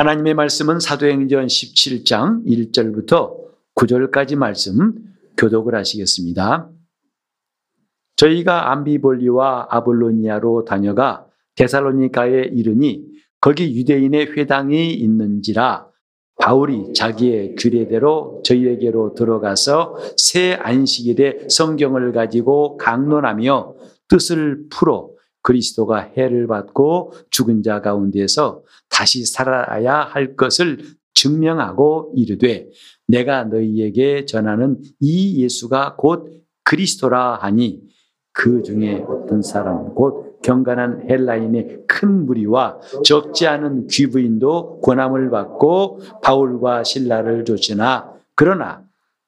하나님의 말씀은 사도행전 17장 1절부터 9절까지 말씀 교독을 하시겠습니다. 저희가 암비볼리와 아볼로니아로 다녀가 데살로니가에 이르니 거기 유대인의 회당이 있는지라 바울이 자기의 규례대로 저희에게로 들어가서 새 안식일에 성경을 가지고 강론하며 뜻을 풀어 그리스도가 해를 받고 죽은 자 가운데서 다시 살아야 할 것을 증명하고 이르되 내가 너희에게 전하는 이 예수가 곧 그리스도라 하니 그 중에 어떤 사람 곧 경건한 헬라인의 큰 무리와 적지 않은 귀부인도 권함을 받고 바울과 신라를 쫓으나 그러나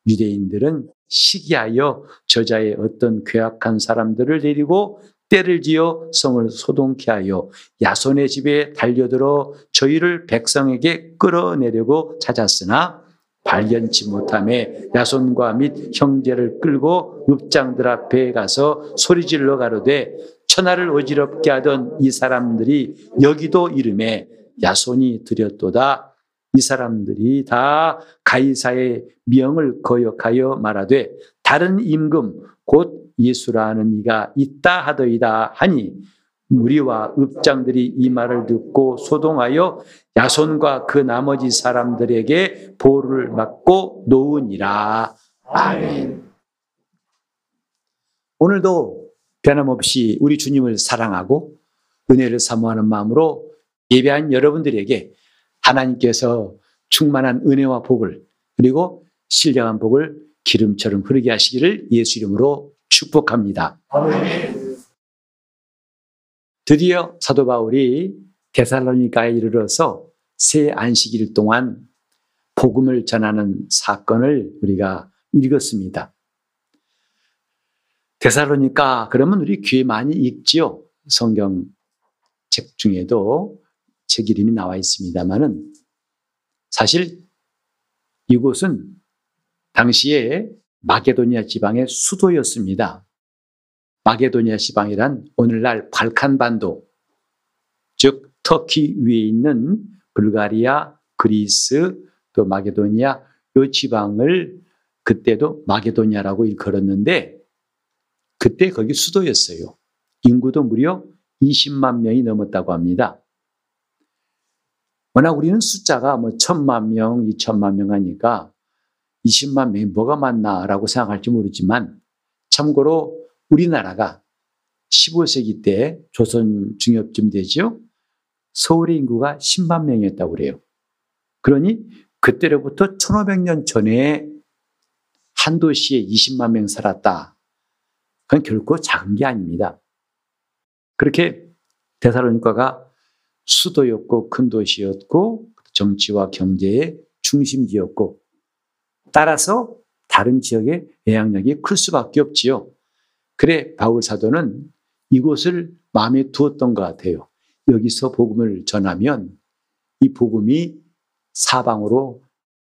유대인들은 시기하여 저자의 어떤 괴악한 사람들을 데리고 때를 지어 성을 소동케 하여 야손의 집에 달려들어 저희를 백성에게 끌어내려고 찾았으나 발견치 못함에 야손과 및 형제를 끌고 읍장들 앞에 가서 소리질러 가로되 천하를 어지럽게 하던 이 사람들이 여기도 이름에 야손이 드렸도다. 이 사람들이 다 가이사의 명을 거역하여 말하되 다른 임금 곧 예수라는 이가 있다 하더이다 하니 무리와 읍장들이 이 말을 듣고 소동하여 야손과 그 나머지 사람들에게 보를 맞고 놓으니라. 아멘. 오늘도 변함없이 우리 주님을 사랑하고 은혜를 사모하는 마음으로 예배한 여러분들에게 하나님께서 충만한 은혜와 복을 그리고 신령한 복을 기름처럼 흐르게 하시기를 예수 이름으로 축복합니다. 드디어 사도 바울이 데살로니가에 이르러서 새 안식일 동안 복음을 전하는 사건을 우리가 읽었습니다. 데살로니가 그러면 우리 귀에 많이 읽지요. 성경 책 중에도 책 이름이 나와 있습니다만은 사실 이곳은 당시에 마게도니아 지방의 수도였습니다. 마게도니아 지방이란 오늘날 발칸반도, 즉 터키 위에 있는 불가리아, 그리스, 또 마게도니아 요 지방을 그때도 마게도니아라고 일컬었는데 그때 거기 수도였어요. 인구도 무려 20만 명이 넘었다고 합니다. 워낙 우리는 숫자가 뭐 천만 명, 이천만 명 하니까 20만 명이 뭐가 많나라고 생각할지 모르지만 참고로 우리나라가 15세기 때 조선 중엽쯤 되죠. 서울의 인구가 10만 명이었다고 그래요. 그러니 그때로부터 1500년 전에 한 도시에 20만 명 살았다. 그건 결코 작은 게 아닙니다. 그렇게 데살로니가가 수도였고 큰 도시였고 정치와 경제의 중심지였고 따라서 다른 지역의 영향력이 클 수밖에 없지요. 그래 바울 사도는 이곳을 마음에 두었던 것 같아요. 여기서 복음을 전하면 이 복음이 사방으로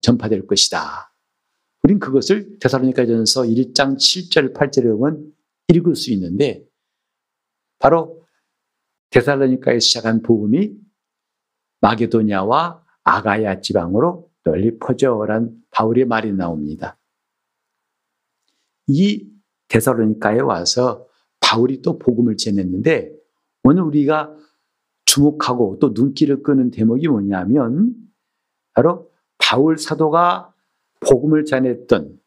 전파될 것이다. 우린 그것을 데살로니가전서 1장 7절 8절에 보면 읽을 수 있는데 바로 데살로니가에 시작한 복음이 마게도냐와 아가야 지방으로 널리 퍼져란 바울의 말이 나옵니다. 이 데살로니카에 와서 바울이 또 복음을 전했는데 오늘 우리가 주목하고 또 눈길을 끄는 대목이 뭐냐면 바로 바울 사도가 복음을 전했던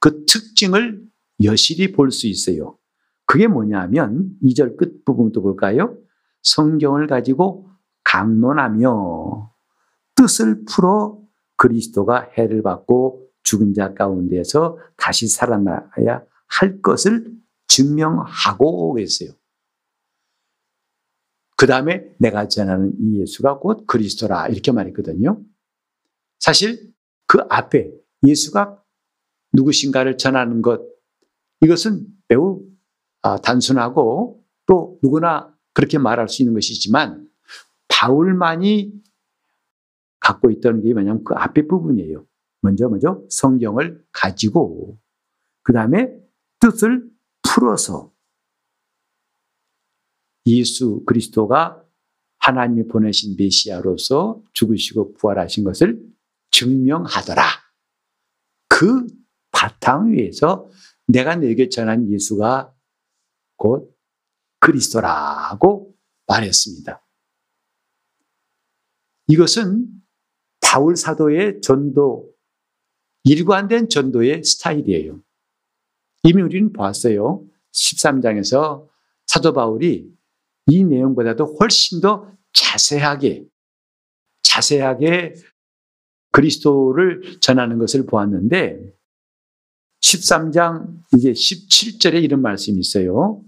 그 특징을 여실히 볼 수 있어요. 그게 뭐냐면 2절 끝 부분도 볼까요? 성경을 가지고 강론하며 뜻을 풀어 그리스도가 해를 받고 죽은 자 가운데서 다시 살아나야 할 것을 증명하고 계세요. 그 다음에 내가 전하는 이 예수가 곧 그리스도라 이렇게 말했거든요. 사실 그 앞에 예수가 누구신가를 전하는 것 이것은 매우 아, 단순하고 또 누구나 그렇게 말할 수 있는 것이지만 바울만이 갖고 있던 게 뭐냐면 그 앞에 부분이에요. 먼저 먼저 성경을 가지고 그 다음에 뜻을 풀어서 예수 그리스도가 하나님이 보내신 메시아로서 죽으시고 부활하신 것을 증명하더라. 그 바탕 위에서 내가 내게 전한 예수가 곧 그리스도라고 말했습니다. 이것은 바울 사도의 전도, 일관된 전도의 스타일이에요. 이미 우리는 봤어요. 13장에서 사도 바울이 이 내용보다도 훨씬 더 자세하게, 자세하게 그리스도를 전하는 것을 보았는데 13장 이제 17절에 이런 말씀이 있어요.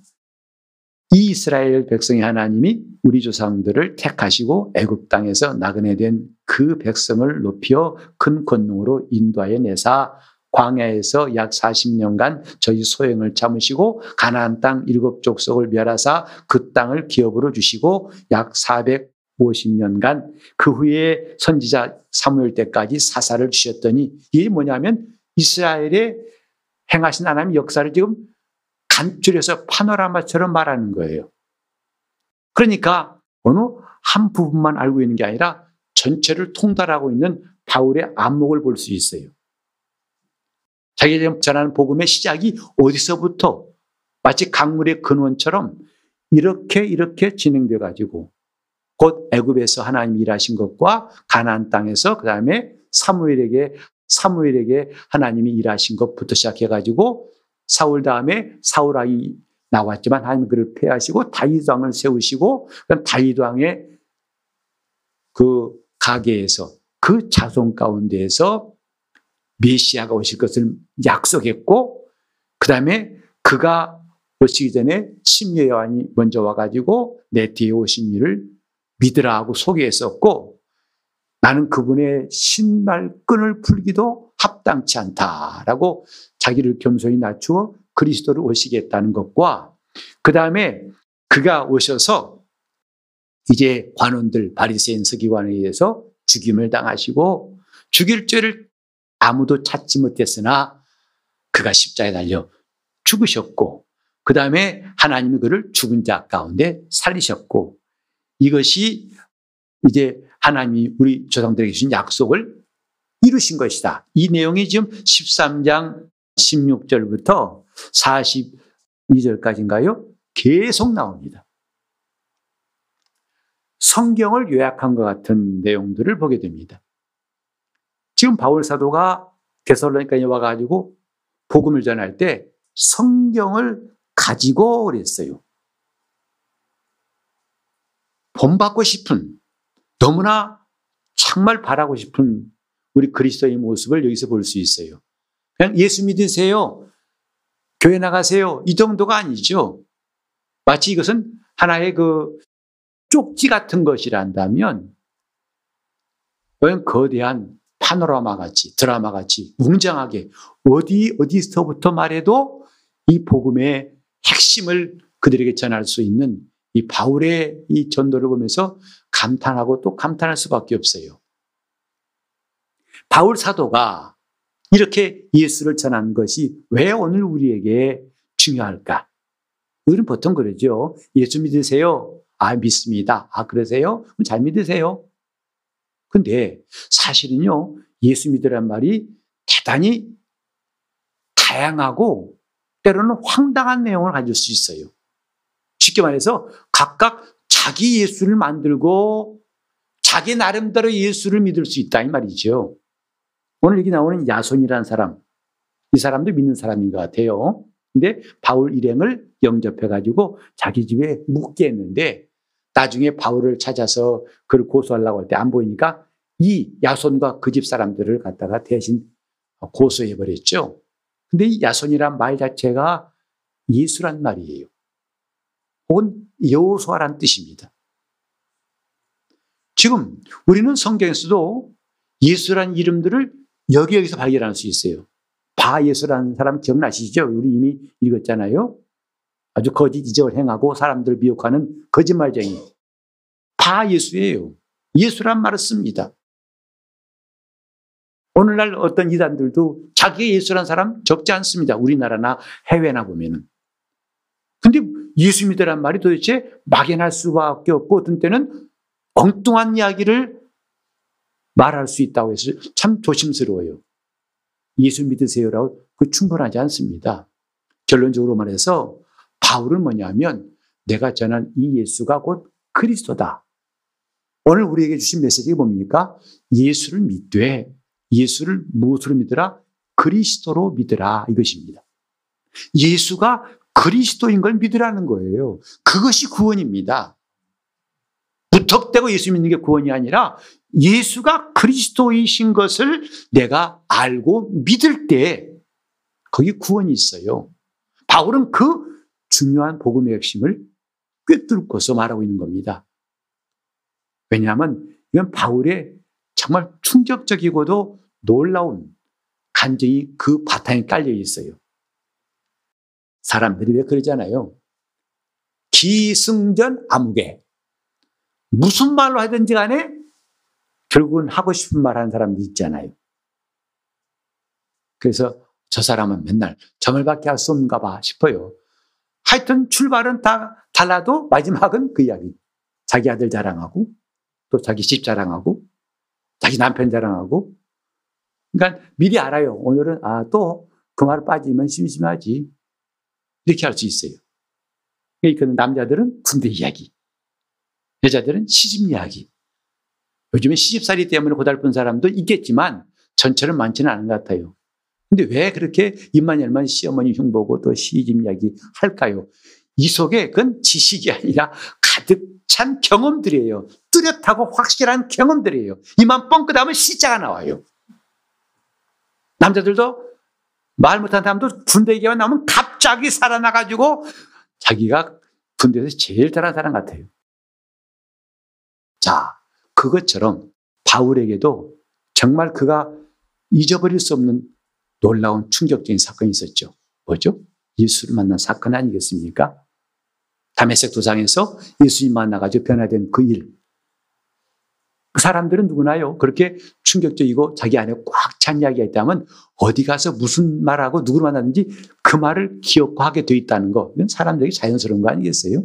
이 이스라엘 백성의 하나님이 우리 조상들을 택하시고 애굽 땅에서 나그네 된 그 백성을 높여 큰 권능으로 인도하여 내사 광야에서 약 40년간 저희 소행을 참으시고 가나안 땅 일곱 족속을 멸하사 그 땅을 기업으로 주시고 약 450년간 그 후에 선지자 사무엘 때까지 사사를 주셨더니 이게 뭐냐면 이스라엘의 행하신 하나님 역사를 지금 간줄여서 파노라마처럼 말하는 거예요. 그러니까 어느 한 부분만 알고 있는 게 아니라 전체를 통달하고 있는 바울의 안목을 볼 수 있어요. 자기가 전하는 복음의 시작이 어디서부터 마치 강물의 근원처럼 이렇게 이렇게 진행돼 가지고 곧 애굽에서 하나님 일하신 것과 가나안 땅에서 그다음에 사무엘에게 사무엘에게 하나님이 일하신 것부터 시작해 가지고 사울 다음에 사울 아이 나왔지만 하나님 그를 폐하시고 다윗 왕을 세우시고 다윗 왕의 그 가게에서 그 자손 가운데에서 메시아가 오실 것을 약속했고 그 다음에 그가 오시기 전에 침례 요한이 먼저 와가지고 내 뒤에 오신 일을 믿으라 하고 소개했었고 나는 그분의 신발 끈을 풀기도 합당치 않다라고 자기를 겸손히 낮추어 그리스도를 오시겠다는 것과 그 다음에 그가 오셔서 이제 관원들 바리새인 서기관에 의해서 죽임을 당하시고 죽일 죄를 아무도 찾지 못했으나 그가 십자에 달려 죽으셨고 그 다음에 하나님이 그를 죽은 자 가운데 살리셨고 이것이 이제 하나님이 우리 조상들에게 주신 약속을 이루신 것이다. 이 내용이 지금 13장 16절부터 42절까지인가요? 계속 나옵니다. 성경을 요약한 것 같은 내용들을 보게 됩니다. 지금 바울 사도가 데살로니카에 와가지고 복음을 전할 때 성경을 가지고 그랬어요. 본받고 싶은 너무나 정말 바라고 싶은 우리 그리스도의 모습을 여기서 볼 수 있어요. 그냥 예수 믿으세요. 교회 나가세요. 이 정도가 아니죠. 마치 이것은 하나의 그 쪽지 같은 것이란다면 거대한 파노라마 같이 드라마 같이 웅장하게 어디 어디서부터 말해도 이 복음의 핵심을 그들에게 전할 수 있는 이 바울의 이 전도를 보면서 감탄하고 또 감탄할 수밖에 없어요. 바울 사도가 이렇게 예수를 전한 것이 왜 오늘 우리에게 중요할까? 우리는 보통 그러죠. 예수 믿으세요. 아, 믿습니다. 아, 그러세요? 그럼 잘 믿으세요. 근데 사실은요, 예수 믿으란 말이 대단히 다양하고 때로는 황당한 내용을 가질 수 있어요. 쉽게 말해서 각각 자기 예수를 만들고 자기 나름대로 예수를 믿을 수 있다 이 말이죠. 오늘 여기 나오는 야손이라는 사람, 이 사람도 믿는 사람인 것 같아요. 근데 바울 일행을 영접해 가지고 자기 집에 묵게 했는데 나중에 바울을 찾아서 그를 고소하려고 할 때 안 보이니까 이 야손과 그 집 사람들을 갖다가 대신 고소해 버렸죠. 근데 이 야손이란 말 자체가 예수란 말이에요. 혹은 여호수아란 뜻입니다. 지금 우리는 성경에서도 예수란 이름들을 여기 여기서 발견할 수 있어요. 바 예수라는 사람 기억나시죠? 우리 이미 읽었잖아요. 아주 거짓 이적을 행하고 사람들 미혹하는 거짓말쟁이. 바예수예요. 예수란 말을 씁니다. 오늘날 어떤 이단들도 자기의 예수란 사람 적지 않습니다. 우리나라나 해외나 보면은. 근데 예수 믿으란 말이 도대체 막연할 수밖에 없고 어떤 때는 엉뚱한 이야기를 말할 수 있다고 해서 참 조심스러워요. 예수 믿으세요라고 그 충분하지 않습니다. 결론적으로 말해서 바울은 뭐냐면 내가 전한 이 예수가 곧 그리스도다. 오늘 우리에게 주신 메시지가 뭡니까? 예수를 믿되 예수를 무엇으로 믿으라? 그리스도로 믿으라 이것입니다. 예수가 그리스도인 걸 믿으라는 거예요. 그것이 구원입니다. 무턱대고 예수 믿는 게 구원이 아니라 예수가 그리스도이신 것을 내가 알고 믿을 때 거기 구원이 있어요. 바울은 그 중요한 복음의 핵심을 꿰뚫고서 말하고 있는 겁니다. 왜냐하면 이건 바울의 정말 충격적이고도 놀라운 간증이 그 바탕에 깔려 있어요. 사람들이 왜 그러잖아요. 기승전 암흑에 무슨 말로 하든지 간에 결국은 하고 싶은 말 하는 사람도 있잖아요. 그래서 저 사람은 맨날 저 말밖에 할 수 없는가 봐 싶어요. 하여튼 출발은 다 달라도 마지막은 그 이야기. 자기 아들 자랑하고 또 자기 집 자랑하고 자기 남편 자랑하고 그러니까 미리 알아요. 오늘은 아 또 그 말 빠지면 심심하지. 이렇게 할 수 있어요. 그러니까 남자들은 군대 이야기, 여자들은 시집 이야기. 요즘에 시집살이 때문에 고달픈 사람도 있겠지만 전체는 많지는 않은 것 같아요. 근데 왜 그렇게 입만 열만 시어머니 흉보고 또 시집 이야기 할까요? 이 속에 그건 지식이 아니라 가득 찬 경험들이에요. 뚜렷하고 확실한 경험들이에요. 이만 뻥끗하면 시자가 나와요. 남자들도 말 못한 사람도 군대 얘기가 나오면 갑자기 살아나가지고 자기가 군대에서 제일 잘한 사람 같아요. 자, 그것처럼 바울에게도 정말 그가 잊어버릴 수 없는 놀라운 충격적인 사건이 있었죠. 뭐죠? 예수를 만난 사건 아니겠습니까? 담에색 도상에서 예수님 만나가지고 변화된 그 일. 그 사람들은 누구나요? 그렇게 충격적이고 자기 안에 꽉 찬 이야기가 있다면 어디 가서 무슨 말하고 누구를 만났는지 그 말을 기억하게 고돼 있다는 거. 이건 사람들에게 자연스러운 거 아니겠어요?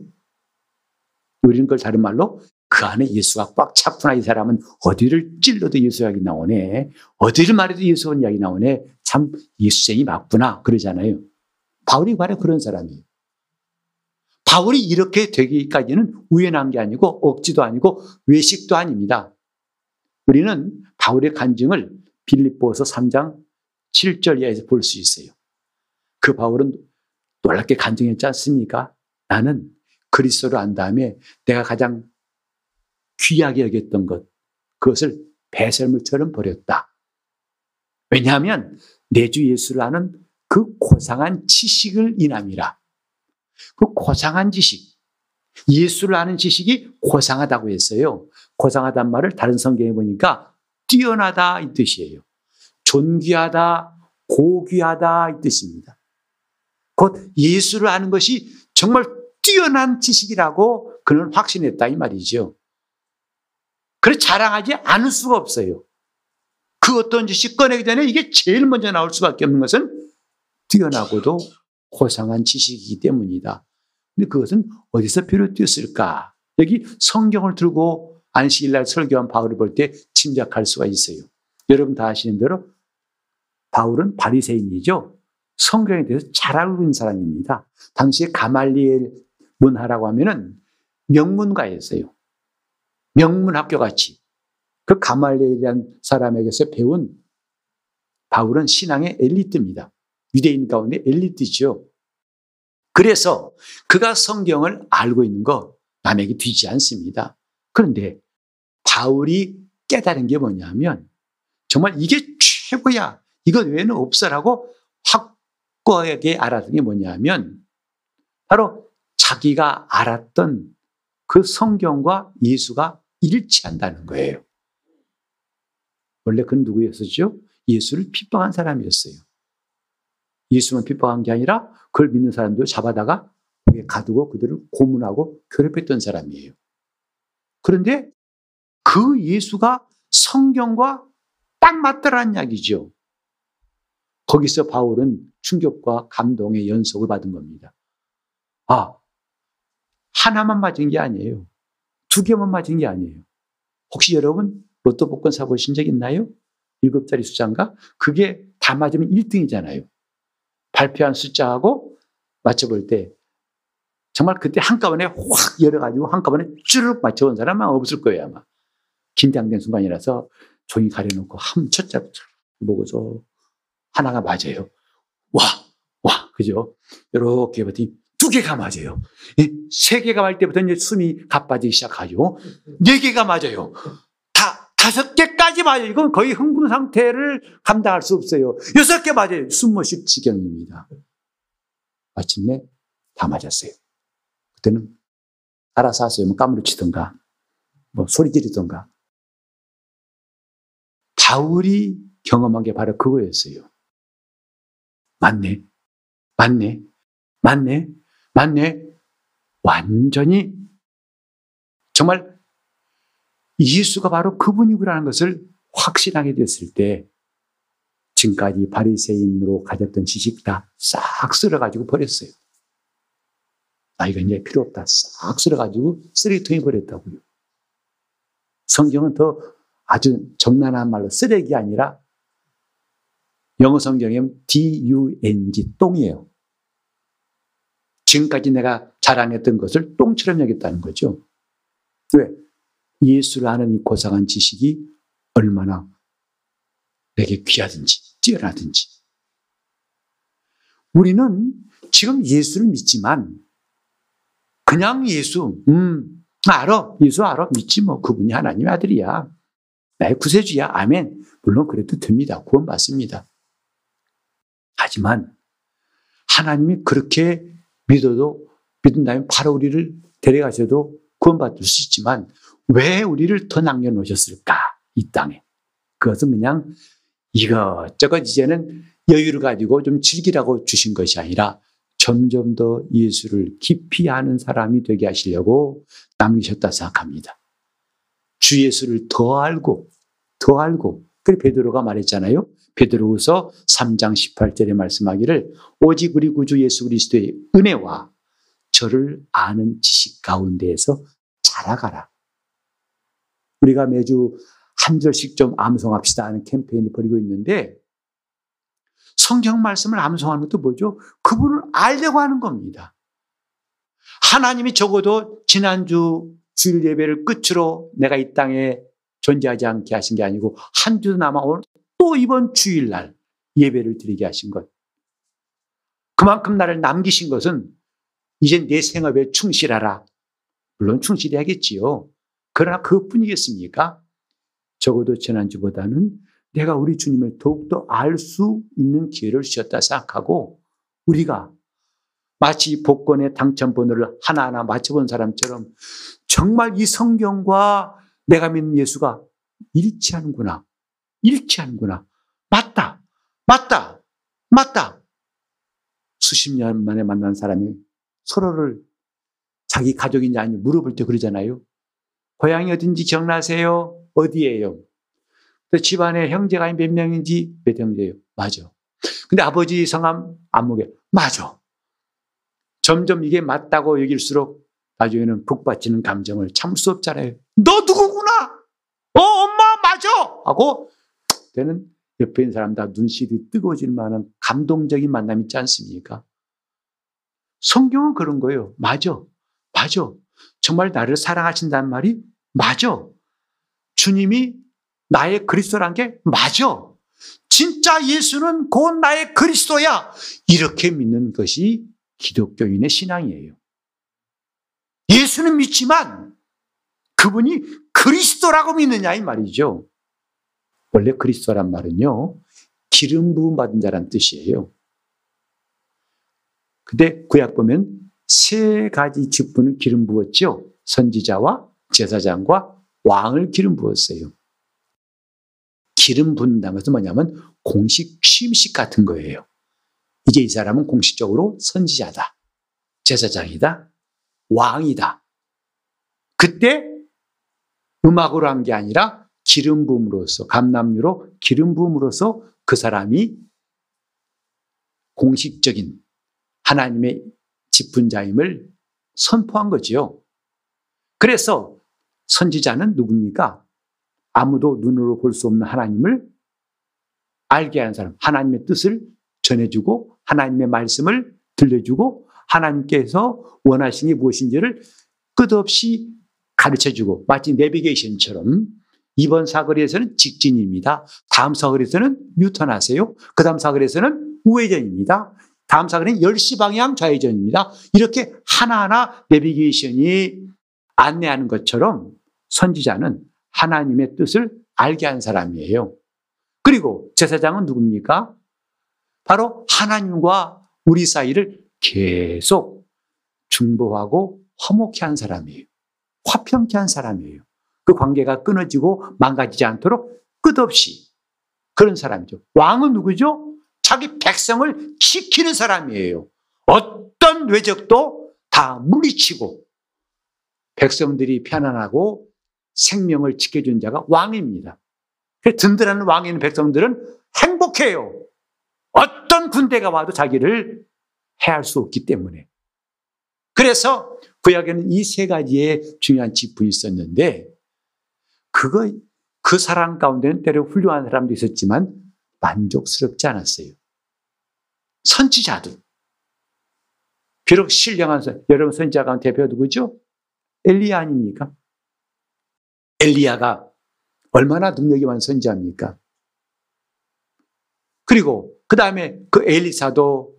우리는 그걸 다른 말로 그 안에 예수가 꽉 찼구나. 이 사람은 어디를 찔러도 예수 이야기 나오네. 어디를 말해도 예수 이야기 나오네. 참 예수쟁이 맞구나. 그러잖아요. 바울이 바로 그런 사람이에요. 바울이 이렇게 되기까지는 우연한 게 아니고 억지도 아니고 외식도 아닙니다. 우리는 바울의 간증을 빌립보서 3장 7절 이하에서 볼 수 있어요. 그 바울은 놀랍게 간증했지 않습니까? 나는 그리스도를 안 다음에 내가 가장 귀하게 여겼던 것, 그것을 배설물처럼 버렸다. 왜냐하면 내 주 예수를 아는 그 고상한 지식을 인함이라. 그 고상한 지식, 예수를 아는 지식이 고상하다고 했어요. 고상하단 말을 다른 성경에 보니까 뛰어나다 이 뜻이에요. 존귀하다, 고귀하다 이 뜻입니다. 곧 예수를 아는 것이 정말 뛰어난 지식이라고 그는 확신했다 이 말이죠. 그래 자랑하지 않을 수가 없어요. 그 어떤 지식 꺼내기 전에 이게 제일 먼저 나올 수밖에 없는 것은 뛰어나고도 고상한 지식이기 때문이다. 근데 그것은 어디서 비롯되었을까? 여기 성경을 들고 안식일날 설교한 바울을 볼 때 짐작할 수가 있어요. 여러분 다 아시는 대로 바울은 바리새인이죠. 성경에 대해서 잘 알고 있는 사람입니다. 당시에 가말리엘 문하라고 하면은 명문가였어요. 명문학교 같이. 그 가말리엘이라는 사람에게서 배운 바울은 신앙의 엘리트입니다. 유대인 가운데 엘리트죠. 그래서 그가 성경을 알고 있는 거 남에게 뒤지 않습니다. 그런데 바울이 깨달은 게 뭐냐면 정말 이게 최고야. 이것 외에는 없어라고 확고하게 알았던 게 뭐냐면 바로 자기가 알았던 그 성경과 예수가 일치한다는 거예요. 원래 그는 누구였었죠? 예수를 핍박한 사람이었어요. 예수만 핍박한 게 아니라 그걸 믿는 사람들 잡아다가 거기에 가두고 그들을 고문하고 괴롭혔던 사람이에요. 그런데 그 예수가 성경과 딱 맞더라는 이야기죠. 거기서 바울은 충격과 감동의 연속을 받은 겁니다. 아, 하나만 맞은 게 아니에요. 두 개만 맞은 게 아니에요. 혹시 여러분 로또 복권 사보신 적 있나요? 일곱 자리 숫자인가? 그게 다 맞으면 1등이잖아요. 발표한 숫자하고 맞춰볼 때 정말 그때 한꺼번에 확 열어가지고 한꺼번에 쭈르륵 맞춰본 사람은 없을 거예요, 아마. 긴장된 순간이라서 종이 가려놓고 한 첫째 보고서 하나가 맞아요. 와, 와, 그죠? 이렇게 버더니 두 개가 맞아요. 세 개가 맞을 때부터 이제 숨이 가빠지기 시작하죠. 네 개가 맞아요. 다, 다섯 개까지 맞아요. 이건 거의 흥분 상태를 감당할 수 없어요. 여섯 개 맞아요. 숨못쉴 지경입니다. 마침내 다 맞았어요. 그때는 알아서 하세요. 뭐 까무러치던가, 뭐 소리 지르던가. 바울이 경험한 게 바로 그거였어요. 맞네. 맞네. 맞네. 맞네. 완전히 정말 예수가 바로 그분이구라는 것을 확신하게 됐을 때 지금까지 바리새인으로 가졌던 지식 다 싹 쓸어가지고 버렸어요. 아, 이거 이제 필요 없다. 싹 쓸어가지고 쓰레기통에 버렸다고요. 성경은 더 아주 정난한 말로 쓰레기 아니라 영어 성경에 D-U-N-G, 똥이에요. 지금까지 내가 자랑했던 것을 똥처럼 여겼다는 거죠. 왜? 예수를 아는 이 고상한 지식이 얼마나 내게 귀하든지, 뛰어나든지. 우리는 지금 예수를 믿지만 그냥 예수, 음, 알아. 예수 알아. 믿지 뭐. 그분이 하나님의 아들이야. 나의 구세주야. 아멘. 물론 그래도 됩니다. 구원 받습니다. 하지만 하나님이 그렇게 믿어도 믿는다면 바로 우리를 데려가셔도 구원받을 수 있지만 왜 우리를 더 남겨놓으셨을까? 이 땅에. 그것은 그냥 이것저것 이제는 여유를 가지고 좀 즐기라고 주신 것이 아니라 점점 더 예수를 깊이 아는 사람이 되게 하시려고 남기셨다 생각합니다. 주 예수를 더 알고 더 알고 그래 베드로가 말했잖아요. 베드로후서 3장 18절에 말씀하기를 오직 우리 구주 예수 그리스도의 은혜와 저를 아는 지식 가운데에서 자라가라. 우리가 매주 한 절씩 좀 암송합시다 하는 캠페인을 벌이고 있는데 성경 말씀을 암송하는 것도 뭐죠? 그분을 알려고 하는 겁니다. 하나님이 적어도 지난주 주일 예배를 끝으로 내가 이 땅에 존재하지 않게 하신 게 아니고 한 주 남아 오늘 또 이번 주일날 예배를 드리게 하신 것. 그만큼 나를 남기신 것은 이제 내 생업에 충실하라. 물론 충실해야겠지요. 그러나 그뿐이겠습니까? 적어도 지난주보다는 내가 우리 주님을 더욱더 알 수 있는 기회를 주셨다 생각하고 우리가 마치 복권의 당첨번호를 하나하나 맞춰본 사람처럼 정말 이 성경과 내가 믿는 예수가 일치하는구나. 일치하는구나. 맞다. 맞다. 맞다. 수십 년 만에 만난 사람이 서로를 자기 가족인지 아닌지 물어볼 때 그러잖아요. 고향이 어딘지 기억나세요? 어디예요? 집안에 형제가 몇 명인지 몇 형제예요? 맞아. 근데 아버지 성함 안목에 맞아. 점점 이게 맞다고 여길수록 나중에는 북받치는 감정을 참을 수 없잖아요. 너 누구구나? 어, 엄마 맞아! 하고 되는 옆에 있는 사람 다 눈시이 뜨거워질 만한 감동적인 만남 있지 않습니까? 성경은 그런 거예요. 맞아. 맞아. 정말 나를 사랑하신다는 말이 맞아. 주님이 나의 그리스도란 게 맞아. 진짜 예수는 곧 나의 그리스도야. 이렇게 믿는 것이 기독교인의 신앙이에요. 예수는 믿지만 그분이 그리스도라고 믿느냐 이 말이죠. 원래 그리스도란 말은요. 기름 부음 받은 자란 뜻이에요. 근데 구약 보면 세 가지 직분을 기름 부었죠. 선지자와 제사장과 왕을 기름 부었어요. 기름 붓는다는 것은 뭐냐면 공식 취임식 같은 거예요. 이제 이 사람은 공식적으로 선지자다. 제사장이다. 왕이다. 그때 음악으로 한 게 아니라 기름 부음으로써 감남유로 기름 부음으로써 그 사람이 공식적인 하나님의 직분자임을 선포한 거지요. 그래서 선지자는 누굽니까? 아무도 눈으로 볼 수 없는 하나님을 알게 하는 사람, 하나님의 뜻을 전해주고 하나님의 말씀을 들려주고 하나님께서 원하시는 게 무엇인지를 끝없이 가르쳐주고 마치 내비게이션처럼 이번 사거리에서는 직진입니다. 다음 사거리에서는 뉴턴 하세요. 그 다음 사거리에서는 우회전입니다. 다음 사거리는 10시 방향 좌회전입니다. 이렇게 하나하나 내비게이션이 안내하는 것처럼 선지자는 하나님의 뜻을 알게 한 사람이에요. 그리고 제사장은 누굽니까? 바로 하나님과 우리 사이를 계속 중보하고 화목케 한 사람이에요. 화평케 한 사람이에요. 그 관계가 끊어지고 망가지지 않도록 끝없이 그런 사람이죠. 왕은 누구죠? 자기 백성을 지키는 사람이에요. 어떤 외적도 다 물리치고 백성들이 편안하고 생명을 지켜준 자가 왕입니다. 든든한 왕인 있 백성들은 행복해요. 어떤 군대가 와도 자기를 해할 수 없기 때문에. 그래서 구약에는 이 세 가지의 중요한 지분이 있었는데, 그거, 그 사람 가운데는 때로 훌륭한 사람도 있었지만 만족스럽지 않았어요. 선지자도. 비록 신령한 선, 여러분 선지자 가운데 대표 누구죠? 엘리야 아닙니까? 엘리야가 얼마나 능력이 많은 선지자입니까? 그리고 그 다음에 그 엘리사도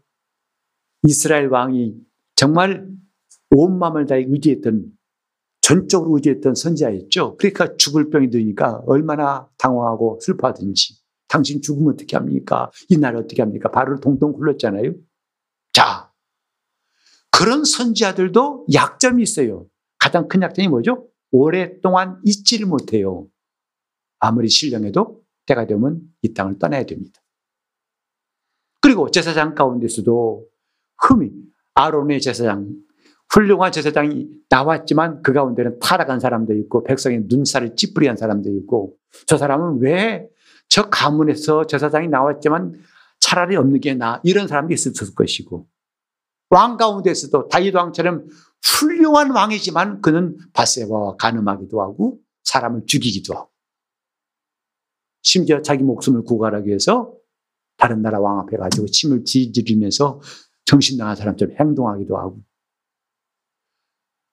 이스라엘 왕이 정말 온 마음을 다해 의지했던 전적으로 의지했던 선지자였죠. 그러니까 죽을 병이 드니까 얼마나 당황하고 슬퍼하든지 당신 죽으면 어떻게 합니까? 이날 어떻게 합니까? 발을 동동 굴렀잖아요. 자, 그런 선지자들도 약점이 있어요. 가장 큰 약점이 뭐죠? 오랫동안 잊지를 못해요. 아무리 신령해도 때가 되면 이 땅을 떠나야 됩니다. 그리고 제사장 가운데서도 흠이 아론의 제사장 훌륭한 제사장이 나왔지만 그 가운데는 타락한 사람도 있고 백성의 눈살을 찌푸리한 사람도 있고 저 사람은 왜 저 가문에서 제사장이 나왔지만 차라리 없는 게나 이런 사람도 있었을 것이고 왕 가운데서도 다윗 왕처럼 훌륭한 왕이지만 그는 바세바와 가늠하기도 하고 사람을 죽이기도 하고 심지어 자기 목숨을 구하기 위해서 다른 나라 왕 앞에 가지고 침을 지지르면서 정신 나간 사람처럼 행동하기도 하고.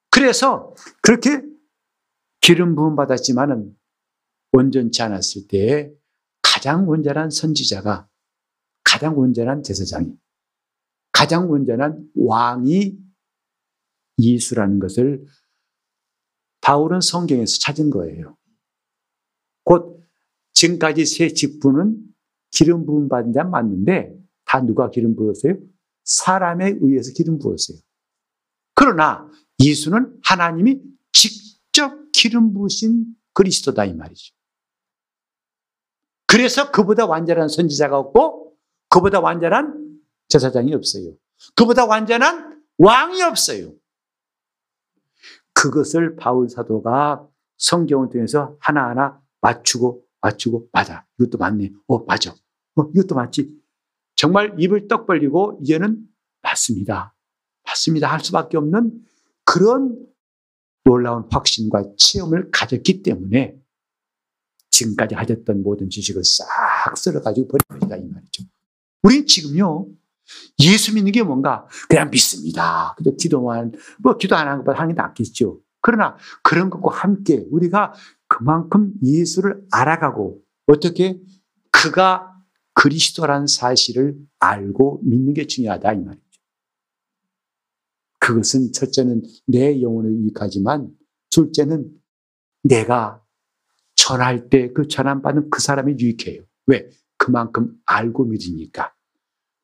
그래서 그렇게 기름 부음 받았지만은 온전치 않았을 때 가장 온전한 선지자가 가장 온전한 제사장이 가장 온전한 왕이 예수라는 것을 바울은 성경에서 찾은 거예요. 곧 지금까지 세 직분은 기름 부음 받은 자 맞는데 다 누가 기름 부었어요? 사람에 의해서 기름 부었어요. 그러나 예수는 하나님이 직접 기름 부으신 그리스도다 이 말이죠. 그래서 그보다 완전한 선지자가 없고 그보다 완전한 제사장이 없어요. 그보다 완전한 왕이 없어요. 그것을 바울 사도가 성경을 통해서 하나하나 맞추고 맞추고 맞아. 이것도 맞네. 어, 맞아. 어, 이것도 맞지. 정말 입을 떡 벌리고 이제는 맞습니다. 맞습니다. 할 수밖에 없는 그런 놀라운 확신과 체험을 가졌기 때문에 지금까지 가졌던 모든 지식을 싹 쓸어가지고 버린 것이다. 이 말이죠. 우리 지금요, 예수 믿는 게 뭔가 그냥 믿습니다. 그저 기도만, 뭐 기도 안 하는 것보다 하는 게 낫겠죠. 그러나 그런 것과 함께 우리가 그만큼 예수를 알아가고 어떻게 그가 그리스도라는 사실을 알고 믿는 게 중요하다 이 말이죠. 그것은 첫째는 내 영혼을 유익하지만 둘째는 내가 전할 때 그 전함 받은 그 사람이 유익해요. 왜? 그만큼 알고 믿으니까.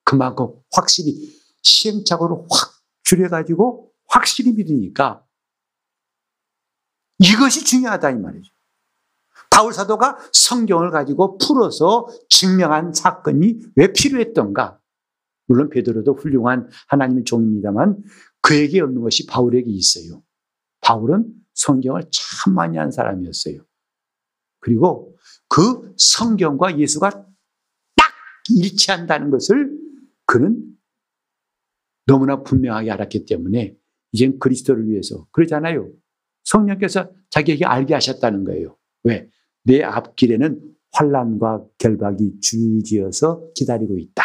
그만큼 확실히 시행착오를 확 줄여가지고 확실히 믿으니까 이것이 중요하다 이 말이죠. 바울 사도가 성경을 가지고 풀어서 증명한 사건이 왜 필요했던가? 물론 베드로도 훌륭한 하나님의 종입니다만 그에게 없는 것이 바울에게 있어요. 바울은 성경을 참 많이 한 사람이었어요. 그리고 그 성경과 예수가 딱 일치한다는 것을 그는 너무나 분명하게 알았기 때문에 이젠 그리스도를 위해서 그러잖아요. 성령께서 자기에게 알게 하셨다는 거예요. 왜? 내 앞길에는 환란과 결박이 줄지어서 기다리고 있다.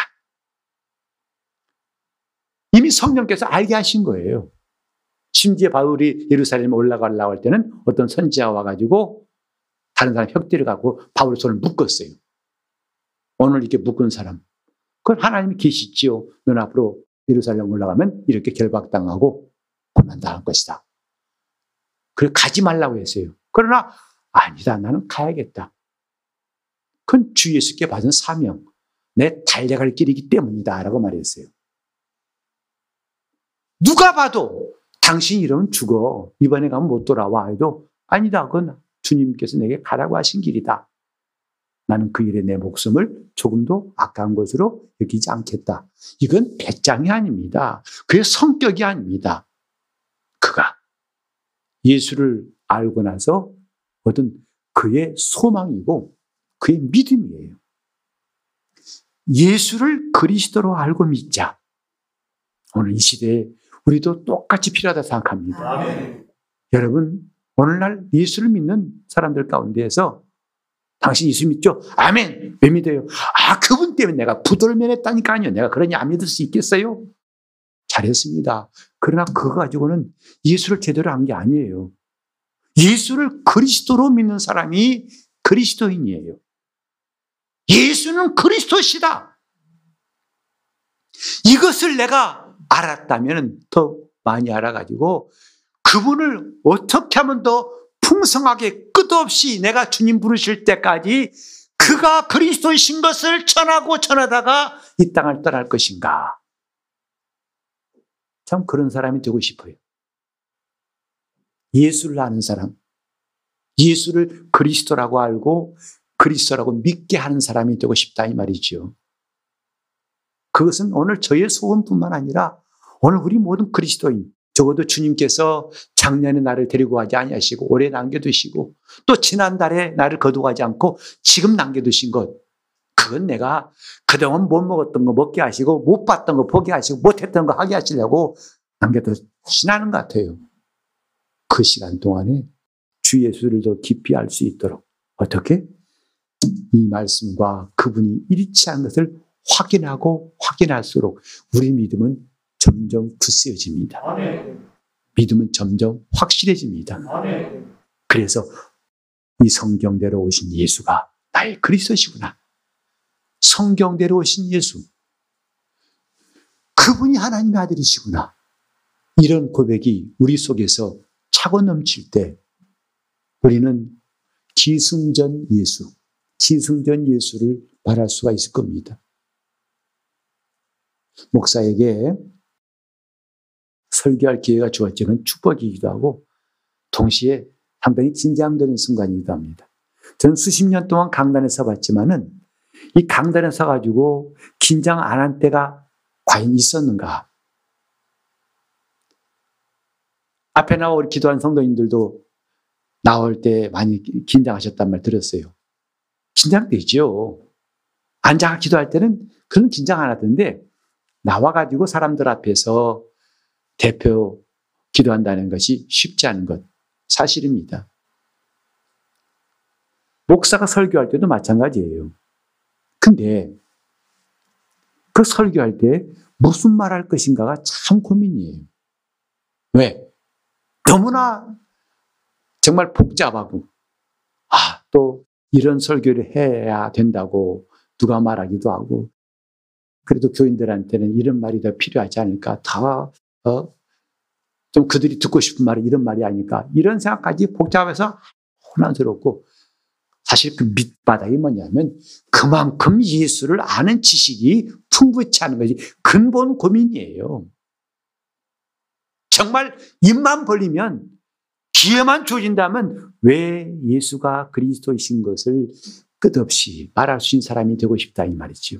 이미 성령께서 알게 하신 거예요. 심지어 바울이 예루살렘에 올라가려고 할 때는 어떤 선지자가 와가지고 다른 사람 혁대를 갖고 바울의 손을 묶었어요. 오늘 이렇게 묶은 사람. 그건 하나님이 계시지요. 눈 앞으로 예루살렘 올라가면 이렇게 결박당하고 고난당할 것이다. 그래 가지 말라고 했어요. 그러나 아니다. 나는 가야겠다. 그건 주 예수께 받은 사명. 내 달려갈 길이기 때문이다. 라고 말했어요. 누가 봐도 당신 이러면 죽어. 이번에 가면 못 돌아와. 해도 아니다. 그건 주님께서 내게 가라고 하신 길이다. 나는 그 일에 내 목숨을 조금도 아까운 것으로 여기지 않겠다. 이건 배짱이 아닙니다. 그의 성격이 아닙니다. 그가 예수를 알고 나서 얻은 그의 소망이고 그의 믿음이에요. 예수를 그리스도로 알고 믿자. 오늘 이 시대에 우리도 똑같이 필요하다 생각합니다. 아멘. 여러분, 오늘날 예수를 믿는 사람들 가운데에서 당신 예수 믿죠? 아멘. 왜 믿어요? 아, 그분 때문에 내가 부도를 면했다니까요. 내가 그러니 안 믿을 수 있겠어요? 잘했습니다. 그러나 그거 가지고는 예수를 제대로 한 게 아니에요. 예수를 그리스도로 믿는 사람이 그리스도인이에요. 예수는 그리스도시다. 이것을 내가 알았다면 더 많이 알아가지고 그분을 어떻게 하면 더 풍성하게 끝없이 내가 주님 부르실 때까지 그가 그리스도이신 것을 전하고 전하다가 이 땅을 떠날 것인가. 참 그런 사람이 되고 싶어요. 예수를 아는 사람, 예수를 그리스도라고 알고 그리스도라고 믿게 하는 사람이 되고 싶다 이 말이죠. 그것은 오늘 저의 소원뿐만 아니라 오늘 우리 모든 그리스도인 적어도 주님께서 작년에 나를 데리고 가지 아니하시고 올해 남겨두시고 또 지난달에 나를 거두가지 않고 지금 남겨두신 것 그건 내가 그동안 못 먹었던 거 먹게 하시고 못 봤던 거 보게 하시고 못했던 거 하게 하시려고 남겨두시나는 것 같아요. 그 시간 동안에 주 예수를 더 깊이 알 수 있도록 어떻게 이 말씀과 그분이 일치한 것을 확인하고 확인할수록 우리 믿음은 점점 굳세어집니다. 믿음은 점점 확실해집니다. 그래서 이 성경대로 오신 예수가 나의 그리스도시구나. 성경대로 오신 예수. 그분이 하나님의 아들이시구나. 이런 고백이 우리 속에서 차고 넘칠 때 우리는 기승전 예수, 기승전 예수를 말할 수가 있을 겁니다. 목사에게 설교할 기회가 주어지는 축복이기도 하고 동시에 상당히 긴장되는 순간이기도 합니다. 저는 수십 년 동안 강단에 서 봤지만은 이 강단에 서 가지고 긴장 안 한 때가 과연 있었는가? 앞에 나와 우리 기도한 성도님들도 나올 때 많이 긴장하셨단 말 들었어요. 긴장되죠. 앉아가 기도할 때는 그런 긴장 안 하던데 나와가지고 사람들 앞에서 대표 기도한다는 것이 쉽지 않은 것 사실입니다. 목사가 설교할 때도 마찬가지예요. 근데 그 설교할 때 무슨 말 할 것인가가 참 고민이에요. 왜? 너무나 정말 복잡하고, 아, 또 이런 설교를 해야 된다고 누가 말하기도 하고, 그래도 교인들한테는 이런 말이 더 필요하지 않을까. 다 어? 좀 그들이 듣고 싶은 말이 이런 말이 아닐까. 이런 생각까지 복잡해서 혼란스럽고 사실 그 밑바닥이 뭐냐면 그만큼 예수를 아는 지식이 풍부치 않은 것이 근본 고민이에요. 정말 입만 벌리면 기회만 주어진다면 왜 예수가 그리스도이신 것을 끝없이 말할 수 있는 사람이 되고 싶다 이 말이지요.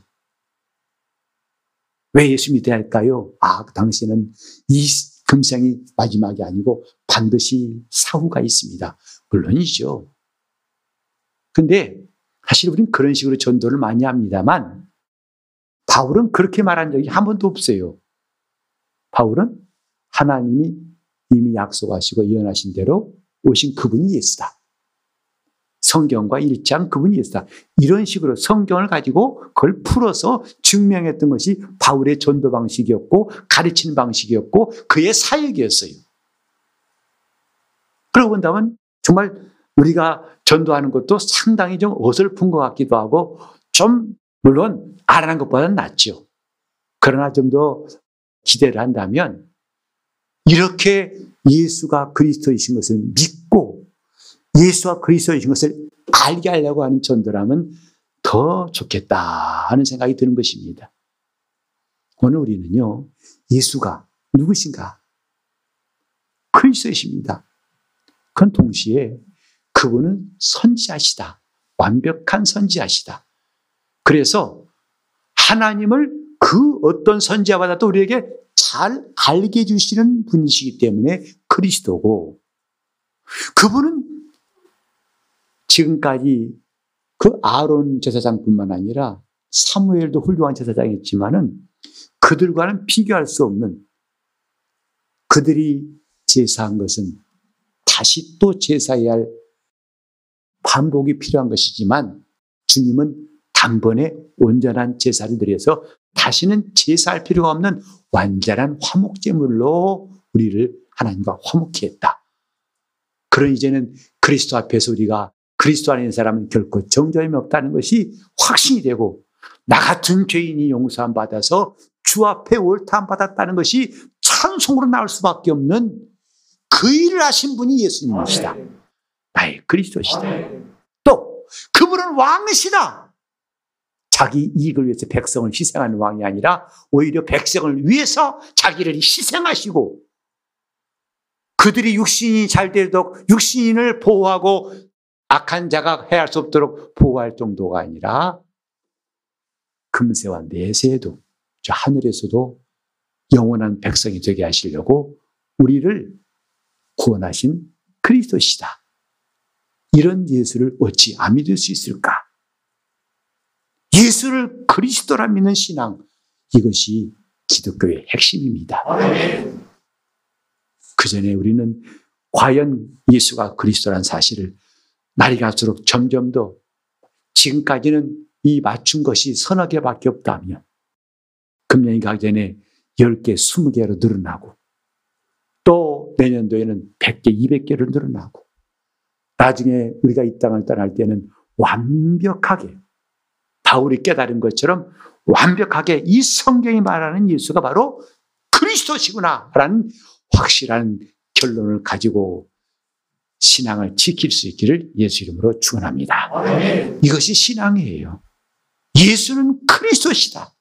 왜 예수 믿어야 할까요? 아, 그 당시에는 이 금생이 마지막이 아니고 반드시 사후가 있습니다. 물론이죠. 근데 사실 우리는 그런 식으로 전도를 많이 합니다만 바울은 그렇게 말한 적이 한 번도 없어요. 바울은 하나님이 이미 약속하시고 예언하신 대로 오신 그분이 예수다. 성경과 일치한 그분이 예수다. 이런 식으로 성경을 가지고 그걸 풀어서 증명했던 것이 바울의 전도 방식이었고 가르치는 방식이었고 그의 사역이었어요. 그러고 본다면 정말 우리가 전도하는 것도 상당히 좀 어설픈 것 같기도 하고 좀 물론 알아는 것보다는 낫죠. 그러나 좀 더 기대를 한다면 이렇게 예수가 그리스도이신 것을 믿고 예수와 그리스도이신 것을 알게 하려고 하는 전도라면 더 좋겠다 하는 생각이 드는 것입니다. 오늘 우리는요, 예수가 누구신가? 그리스도이십니다. 그건 동시에 그분은 선지자시다. 완벽한 선지자시다. 그래서 하나님을 그 어떤 선지자보다도 우리에게 잘 알게 해주시는 분이시기 때문에 그리스도고 그분은 지금까지 그 아론 제사장뿐만 아니라 사무엘도 훌륭한 제사장이었지만은 그들과는 비교할 수 없는 그들이 제사한 것은 다시 또 제사해야 할 반복이 필요한 것이지만 주님은 단번에 온전한 제사를 드려서 다시는 제사할 필요가 없는 완전한 화목제물로 우리를 하나님과 화목케 했다. 그런 이제는 그리스도 앞에서 우리가 그리스도 안에 있는 사람은 결코 정죄함이 없다는 것이 확신이 되고 나 같은 죄인이 용서함 받아서 주 앞에 옳다함 받았다는 것이 찬송으로 나올 수밖에 없는 그 일을 하신 분이 예수님이시다. 나의 그리스도시다. 또 그분은 왕이시다. 자기 이익을 위해서 백성을 희생하는 왕이 아니라 오히려 백성을 위해서 자기를 희생하시고 그들이 육신이 잘 되도록 육신을 보호하고 악한 자가 해할 수 없도록 보호할 정도가 아니라 금세와 내세에도 저 하늘에서도 영원한 백성이 되게 하시려고 우리를 구원하신 그리스도시다. 이런 예수를 어찌 안 믿을 수 있을까? 예수를 그리스도라 믿는 신앙, 이것이 기독교의 핵심입니다. 그 전에 우리는 과연 예수가 그리스도란 사실을 날이 갈수록 점점 더 지금까지는 이 맞춘 것이 서너 개밖에 없다면 금년이 가기 전에 10개, 20개로 늘어나고 또 내년도에는 100개, 200개로 늘어나고 나중에 우리가 이 땅을 떠날 때는 완벽하게 바울이 깨달은 것처럼 완벽하게 이 성경이 말하는 예수가 바로 그리스도시구나라는 확실한 결론을 가지고 신앙을 지킬 수 있기를 예수 이름으로 축원합니다. 이것이 신앙이에요. 예수는 그리스도시다.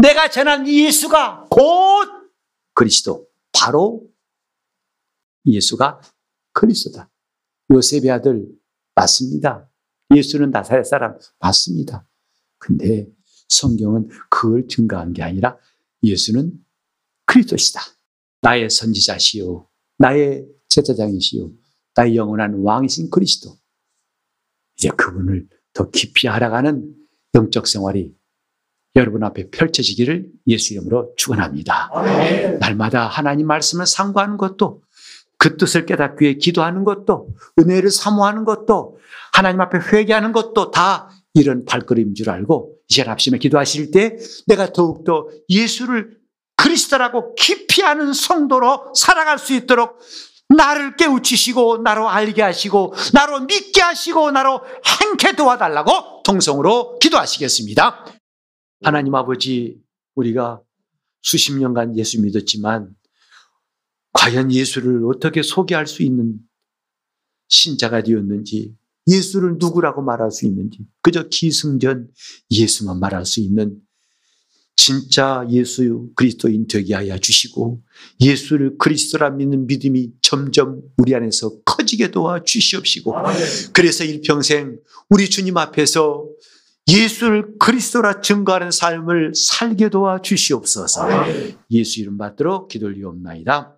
내가 전한 예수가 곧 그리스도, 바로 예수가 그리스도다. 요셉의 아들 맞습니다. 예수는 나사렛 사람 맞습니다. 근데 성경은 그걸 증가한 게 아니라 예수는 그리스도시다. 나의 선지자시요. 나의 제사장이시요. 나의 영원한 왕이신 그리스도. 이제 그분을 더 깊이 알아가는 영적 생활이 여러분 앞에 펼쳐지기를 예수 이름으로 축원합니다. 날마다 하나님 말씀을 상고하는 것도 그 뜻을 깨닫기 위해 기도하는 것도 은혜를 사모하는 것도 하나님 앞에 회개하는 것도 다 이런 발걸음인 줄 알고 이제 합심에 기도하실 때 내가 더욱더 예수를 그리스도라고 깊이 아는 성도로 살아갈 수 있도록 나를 깨우치시고 나로 알게 하시고 나로 믿게 하시고 나로 행케 도와달라고 동성으로 기도하시겠습니다. 하나님 아버지 우리가 수십 년간 예수 믿었지만 과연 예수를 어떻게 소개할 수 있는 신자가 되었는지 예수를 누구라고 말할 수 있는지 그저 기승전 예수만 말할 수 있는 진짜 예수 그리스도인 되게 하여 주시고 예수를 그리스도라 믿는 믿음이 점점 우리 안에서 커지게 도와 주시옵시고 그래서 일평생 우리 주님 앞에서 예수를 그리스도라 증거하는 삶을 살게 도와 주시옵소서 예수 이름 받들어 기도를 리옵나이다.